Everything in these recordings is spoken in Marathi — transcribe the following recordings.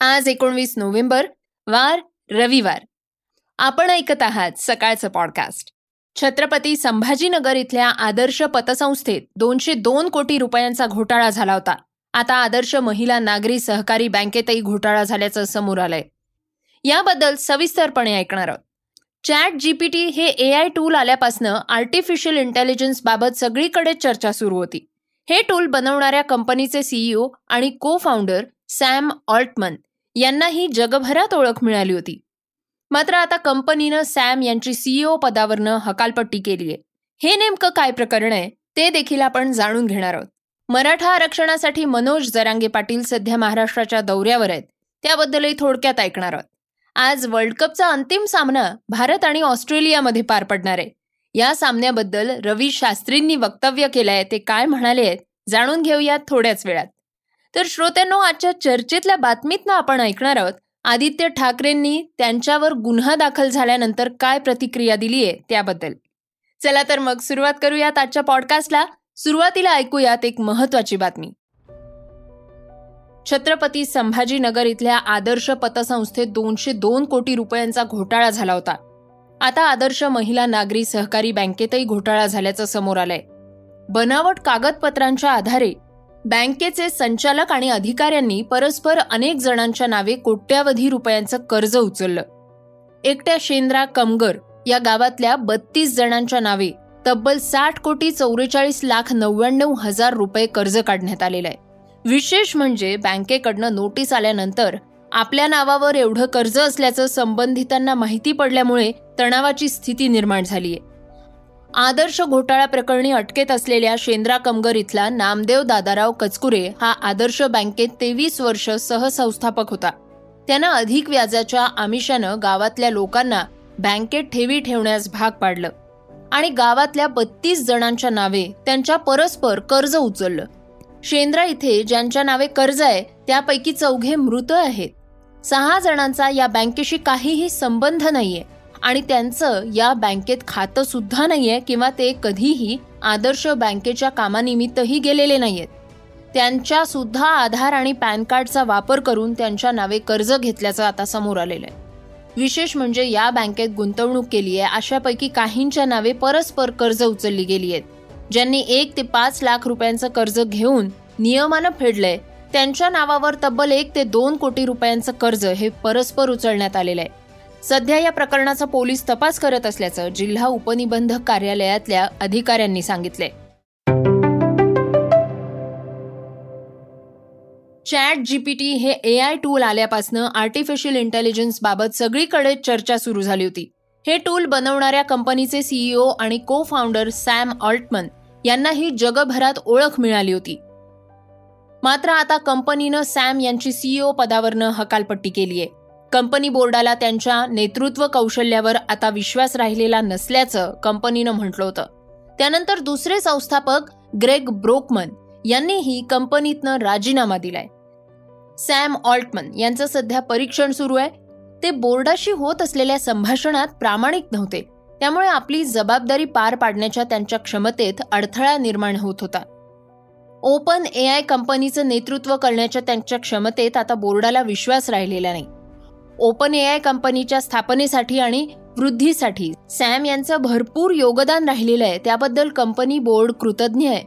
आज एकोणवीस नोव्हेंबर वार रविवार. आपण ऐकत आहात सकाळचं पॉडकास्ट छत्रपती संभाजीनगर इथल्या आदर्श पतसंस्थेत दोनशे दोन कोटी रुपयांचा घोटाळा झाला होता. आता आदर्श महिला नागरी सहकारी बँकेतही घोटाळा झाल्याचं समोर आलंय. याबद्दल सविस्तरपणे ऐकणार आहोत. चॅट जीपीटी हे ए आय टूल आल्यापासनं आर्टिफिशियल इंटेलिजन्स बाबत सगळीकडे चर्चा सुरू होती. हे टूल बनवणाऱ्या कंपनीचे सीईओ आणि को फाउंडर सॅम ऑल्टमन यांनाही जगभरात ओळख मिळाली होती. मात्र आता कंपनीनं सॅम यांची सीईओ पदावरनं हकालपट्टी केली आहे हे नेमकं काय प्रकरण आहे ते देखील आपण जाणून घेणार आहोत. मराठा आरक्षणासाठी मनोज जरांगे पाटील सध्या महाराष्ट्राच्या दौऱ्यावर आहेत त्याबद्दलही थोडक्यात ऐकणार आहोत. आज वर्ल्ड कपचा अंतिम सामना भारत आणि ऑस्ट्रेलियामध्ये पार पडणार आहे. या सामन्याबद्दल रवी शास्त्रींनी वक्तव्य केलंय ते काय म्हणाले आहेत जाणून घेऊयात थोड्याच वेळात. तर श्रोत्यांनो आजच्या चर्चेतल्या बातमीतनं आपण ऐकणार आहोत. आदित्य ठाकरेंनी त्यांच्यावर गुन्हा दाखल झाल्यानंतर काय प्रतिक्रिया दिली आहे त्याबद्दल. चला तर मग सुरुवात करूयात आजच्या पॉडकास्टला. सुरुवातीला ऐकूयात एक महत्वाची बातमी. छत्रपती संभाजीनगर इथल्या आदर्श पतसंस्थेत दोनशे दोन कोटी रुपयांचा घोटाळा झाला होता. आता आदर्श महिला नागरी सहकारी बँकेतही घोटाळा झाल्याचं समोर आलंय. बनावट कागदपत्रांच्या आधारे बँकेचे संचालक आणि अधिकाऱ्यांनी परस्पर अनेक जणांच्या नावे कोट्यावधी रुपयांचं कर्ज उचललं. एकट्या शेंद्रा कमगर या गावातल्या बत्तीस जणांच्या नावे तब्बल साठ कोटी चौवेचाळीस लाख नव्याण्णव हजार रुपये कर्ज काढण्यात आलेलं आहे. विशेष म्हणजे बँकेकडनं नोटीस आल्यानंतर आपल्या नावावर एवढं कर्ज असल्याचं संबंधितांना माहिती पडल्यामुळे तणावाची स्थिती निर्माण झालीय. आदर्श घोटाळा प्रकरणी अटकेत असलेल्या शेंद्रा कमगर इथला नामदेव दादाराव कचकुरे हा आदर्श बँकेत तेवीस वर्ष सहसंस्थापक होता. त्यानं अधिक व्याजाच्या आमिषानं गावातल्या लोकांना बँकेत ठेवी ठेवण्यास भाग पाडलं आणि गावातल्या बत्तीस जणांच्या नावे त्यांच्या परस्पर कर्ज उचललं. शेंद्रा इथे ज्यांच्या नावे कर्ज आहे त्यापैकी चौघे मृत आहेत. सहा जणांचा या बँकेशी काहीही संबंध नाहीये. आणि त्यांचं या बँकेत खातं सुद्धा नाहीये किंवा ते कधीही आदर्श बँकेच्या कामानिमित्तही गेलेले नाहीयेत. त्यांच्या सुद्धा आधार आणि पॅन कार्डचा वापर करून त्यांच्या नावे कर्ज घेतल्याचं आता समोर आलेलं आहे विशेष म्हणजे या बँकेत गुंतवणूक केली आहे अशापैकी काहींच्या नावे परस्पर कर्ज उचलली गेली आहेत ज्यांनी एक ते पाच लाख रुपयांचं कर्ज घेऊन नियमानं फेडलंय त्यांच्या नावावर तब्बल एक ते दोन कोटी रुपयांचं कर्ज हे परस्पर उचलण्यात आलेलं आहे सध्या या प्रकरणाचा पोलीस तपास करत असल्याचं जिल्हा उपनिबंधक कार्यालयातल्या अधिकाऱ्यांनी सांगितले चॅट जीपीटी हे ए आय टूल आल्यापासनं आर्टिफिशियल इंटेलिजन्स बाबत सगळीकडे चर्चा सुरू झाली होती. हे टूल बनवणाऱ्या कंपनीचे सीईओ आणि को फाउंडर सॅम ऑल्टमन यांनाही जगभरात ओळख मिळाली होती. मात्र आता कंपनीनं सॅम यांची सीईओ पदावरनं हकालपट्टी केली आहे कंपनी बोर्डाला त्यांच्या नेतृत्व कौशल्यावर आता विश्वास राहिलेला नसल्याचं कंपनीनं म्हटलं होतं. त्यानंतर दुसरे संस्थापक ग्रेग ब्रोकमन यांनीही कंपनीतनं राजीनामा दिलाय. सॅम ऑल्टमन यांचं सध्या परीक्षण सुरू आहे. ते बोर्डाशी होत असलेल्या संभाषणात प्रामाणिक नव्हते. त्यामुळे आपली जबाबदारी पार पाडण्याच्या त्यांच्या क्षमतेत अडथळा निर्माण होत होता. ओपन ए आय कंपनीचं नेतृत्व करण्याच्या त्यांच्या क्षमतेत आता बोर्डाला विश्वास राहिलेला नाही. ओपन ए आय कंपनीच्या स्थापनेसाठी आणि वृद्धीसाठी सॅम यांचं भरपूर योगदान राहिलेलं आहे. त्याबद्दल कंपनी बोर्ड कृतज्ञ आहे.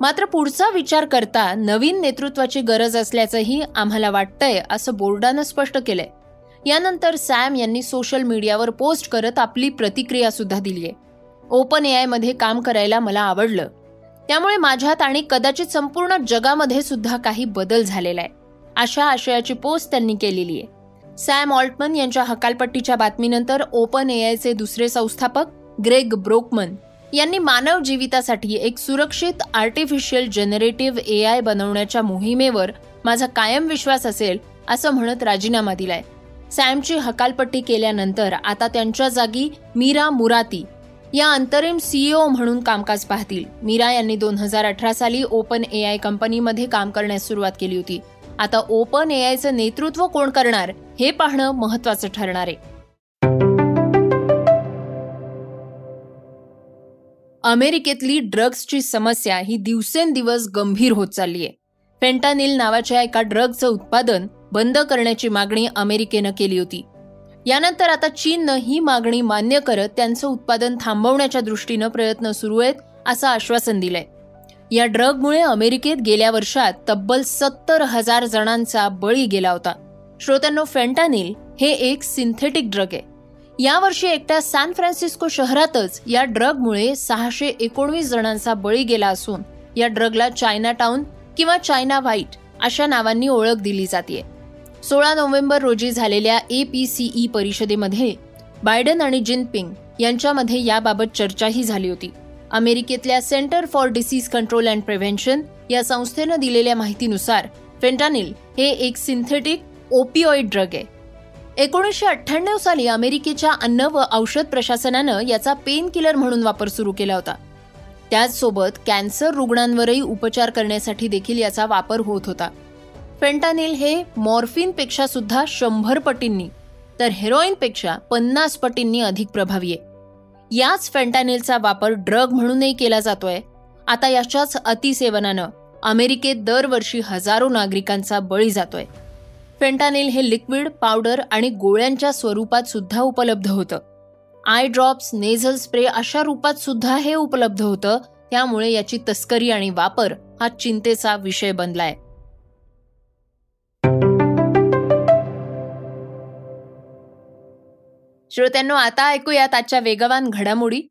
मात्र पुढचा विचार करता नवीन नेतृत्वाची गरज असल्याचंही आम्हाला वाटतंय असं बोर्डानं स्पष्ट केलंय. यानंतर सॅम यांनी सोशल मीडियावर पोस्ट करत आपली प्रतिक्रिया सुद्धा दिली आहे. ओपन ए आयमध्ये काम करायला मला आवडलं. त्यामुळे माझ्यात आणि कदाचित संपूर्ण जगामध्ये सुद्धा काही बदल झालेला आहे. अशा आशयाची पोस्ट त्यांनी केलेली आहे. सॅम ऑल्टमन यांच्या हकालपट्टीच्या बातमीनंतर ओपन एआयचे दुसरे संस्थापक ग्रेग ब्रोकमन यांनी मानव जीवितासाठी एक सुरक्षित आर्टिफिशियल जनरेटिव्ह ए आय बनवण्याच्या मोहिमेवर माझा कायम विश्वास असेल असं म्हणत राजीनामा दिलाय. सॅमची हकालपट्टी केल्यानंतर आता त्यांच्या जागी मीरा मुराती या अंतरिम सीईओ म्हणून कामकाज पाहतील. मीरा यांनी दोन हजार अठरा साली ओपन ए आय कंपनीमध्ये काम करण्यास सुरुवात केली होती. आता ओपन ए आयचं नेतृत्व कोण करणार? हे पाहणं महत्वाचं ठरणार आहे. अमेरिकेतली ड्रग्सची समस्या ही दिवसेंदिवस गंभीर होत चालली आहे. फेंटानिल नावाच्या एका ड्रगचं उत्पादन बंद करण्याची मागणी अमेरिकेनं केली होती. यानंतर आता चीननं ही मागणी मान्य करत त्यांचं उत्पादन थांबवण्याच्या दृष्टीनं प्रयत्न सुरू आहेत असं आश्वासन दिलंय. या ड्रगमुळे अमेरिकेत गेल्या वर्षात तब्बल सत्तर हजार जणांचा बळी गेला होता. श्रोत्यांनो फेंटानिल हे एक सिंथेटिक ड्रग आहे. यावर्षी एकट्या सॅन फ्रान्सिस्को शहरातच या ड्रगमुळे सहाशे एकोणवीस जणांचा बळी गेला असून या ड्रगला चायना टाउन किंवा चायना व्हाईट अशा नावांनी ओळख दिली जाते सोळा नोव्हेंबर रोजी झालेल्या ए पी सी ई परिषदेमध्ये बायडन आणि जिनपिंग यांच्यामध्ये याबाबत चर्चाही झाली होती. अमेरिकेतल्या centre for disease control and prevention या संस्थेनं दिलेल्या माहितीनुसार फेंटानिल हे एक सिंथेटिक ओपिओइड ड्रग आहे. एकोणीसशे अठ्ठ्याण्णव साली अमेरिकेच्या अन्न व औषध प्रशासनानं याचा पेन किलर म्हणून वापर सुरू केला होता. त्याचसोबत कॅन्सर रुग्णांवरही उपचार करण्यासाठी देखील याचा वापर होत होता. फेंटानिल हे मॉर्फिनपेक्षा सुद्धा शंभर पटींनी तर हेरोईनपेक्षा पन्नास पटींनी अधिक प्रभावी आहे. याच फेंटानिलचा वापर ड्रग म्हणूनही केला जातोय. आता याच्याच अतिसेवनानं अमेरिकेत दरवर्षी हजारो नागरिकांचा बळी जातोय. फेंटानिल हे लिक्विड पावडर आणि गोळ्यांच्या स्वरूपात सुद्धा उपलब्ध होतं. आय ड्रॉप्स नेझल स्प्रे अशा रूपात सुद्धा हे उपलब्ध होतं. त्यामुळे याची तस्करी आणि वापर हा चिंतेचा विषय बनलाय. श्रोत्यांनो आता ऐकूयात आजच्या वेगवान घडामोडी.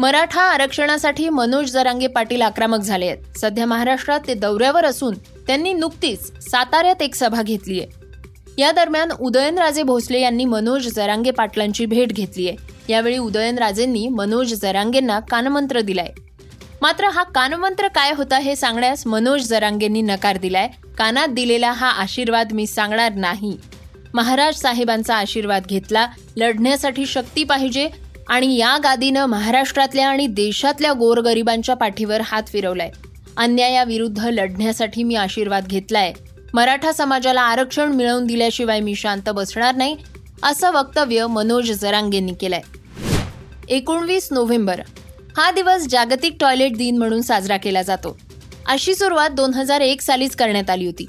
मराठा आरक्षणासाठी मनोज जरांगे पाटील आक्रमक झाले आहेत. सध्या महाराष्ट्रात ते दौऱ्यावर असून त्यांनी नुकतीच साताऱ्यात एक सभा घेतली आहे. या दरम्यान उदयनराजे भोसले यांनी मनोज जरांगे पाटलांची भेट घेतली आहे. यावेळी उदयनराजेंनी मनोज जरांगेंना कानमंत्र दिलाय. मात्र हा कानमंत्र काय होता हे सांगण्यास मनोज जरांगेंनी नकार दिलाय. कानात दिलेला हा आशीर्वाद मी सांगणार नाही. महाराज साहेबांचा आशीर्वाद घेतला. लढण्यासाठी शक्ती पाहिजे. आणि या गादीनं महाराष्ट्रातल्या आणि देशातल्या गोरगरिबांच्या पाठीवर हात फिरवलाय. अन्यायाविरुद्ध लढण्यासाठी मी आशीर्वाद घेतलाय. मराठा समाजाला आरक्षण मिळवून दिल्याशिवाय मी शांत बसणार नाही असं वक्तव्य मनोज जरांगेंनी केलंय. एकोणवीस नोव्हेंबर. हा दिवस जागतिक टॉयलेट दिन म्हणून साजरा केला जातो. अशी सुरुवात दोन हजार एक सालीच करण्यात आली होती.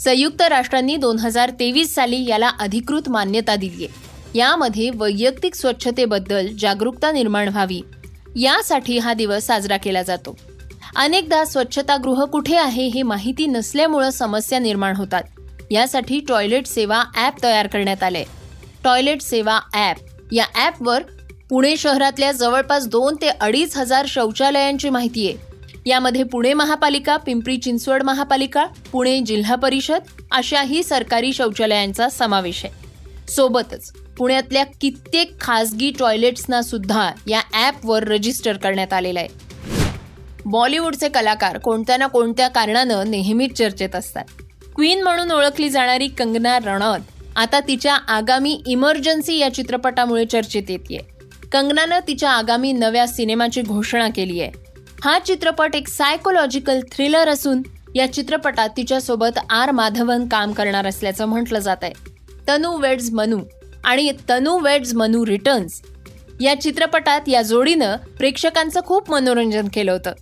संयुक्त राष्ट्रांनी दोन हजार तेवीस साली याला अधिकृत मान्यता दिली आहे यामध्ये वैयक्तिक स्वच्छतेबद्दल जागरूकता निर्माण व्हावी. यासाठी हा दिवस साजरा केला जातो. अनेकदा स्वच्छतागृह कुठे आहे हे माहिती नसल्यामुळं समस्या निर्माण होतात. यासाठी टॉयलेट सेवा ॲप तयार करण्यात आले टॉयलेट सेवा ॲप या ॲपवर पुणे शहरातल्या जवळपास दोन ते अडीच हजार शौचालयांची माहिती आहे. यामध्ये पुणे महापालिका पिंपरी चिंचवड महापालिका पुणे जिल्हा परिषद अशाही सरकारी शौचालयांचा समावेश आहे. सोबतच. पुण्यातल्या कित्येक खासगी टॉयलेट्सना सुद्धा या ॲपवर रजिस्टर करण्यात आलेलं आहे. बॉलिवूडचे कलाकार कोणत्या ना कोणत्या कारणानं नेहमीच चर्चेत असतात. क्वीन म्हणून ओळखली जाणारी कंगना रणौत आता तिच्या आगामी इमर्जन्सी या चित्रपटामुळे चर्चेत येते कंगनानं तिच्या आगामी नव्या सिनेमाची घोषणा केली आहे. हा चित्रपट एक सायकोलॉजिकल थ्रिलर असून या चित्रपटात तिच्यासोबत आर माधवन काम करणार असल्याचं म्हटलं जात आहे तनू वेड्स मनू आणि तनू वेड्स मनू रिटर्न्स या चित्रपटात या जोडीनं प्रेक्षकांचं खूप मनोरंजन केलं होतं.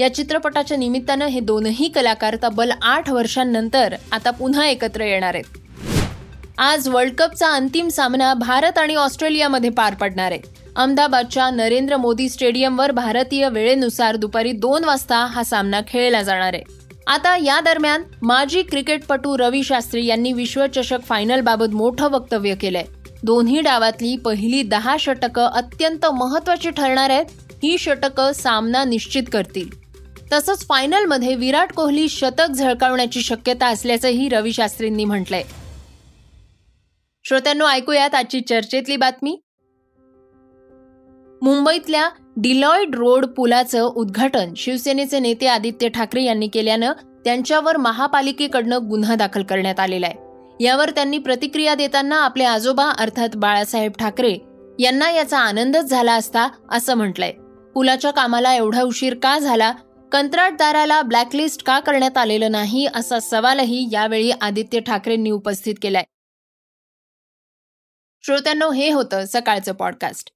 या चित्रपटाच्या निमित्तानं हे दोनही कलाकार तब्बल आठ वर्षांनंतर आता पुन्हा एकत्र येणार आहेत. आज वर्ल्ड कपचा अंतिम सामना भारत आणि ऑस्ट्रेलियामध्ये पार पडणार आहे. अहमदाबादच्या नरेंद्र मोदी स्टेडियमवर भारतीय वेळेनुसार दुपारी दोन वाजता हा सामना खेळला जाणार आहे. आता या दरम्यान माजी क्रिकेटपटू रवी शास्त्री यांनी विश्वचषक फायनलबाबत मोठं वक्तव्य केलंय. दोन्ही डावातली पहिली दहा षटकं अत्यंत महत्वाची ठरणार आहेत ही षटकं सामना निश्चित करतील. तसंच फायनलमध्ये विराट कोहली शतक झळकावण्याची शक्यता असल्याचंही रवी शास्त्रींनी म्हटलंय. श्रोत्यांनो ऐकूयात आजची चर्चेतली बातमी. मुंबईतल्या डिलॉईड रोड पुलाचं उद्घाटन शिवसेनेचे नेते आदित्य ठाकरे यांनी केल्यानं त्यांच्यावर महापालिकेकडनं गुन्हा दाखल करण्यात आलेला आहे. यावर त्यांनी प्रतिक्रिया देताना आपले आजोबा अर्थात बाळासाहेब ठाकरे यांना याचा आनंदच झाला असता असं म्हटलंय. पुलाच्या कामाला एवढा उशीर का झाला? कंत्राटदाराला ब्लॅकलिस्ट का करण्यात आलेलं नाही असा सवालही यावेळी आदित्य ठाकरेंनी उपस्थित केलाय. श्रोत्यांनो हे होतं सकाळचं पॉडकास्ट.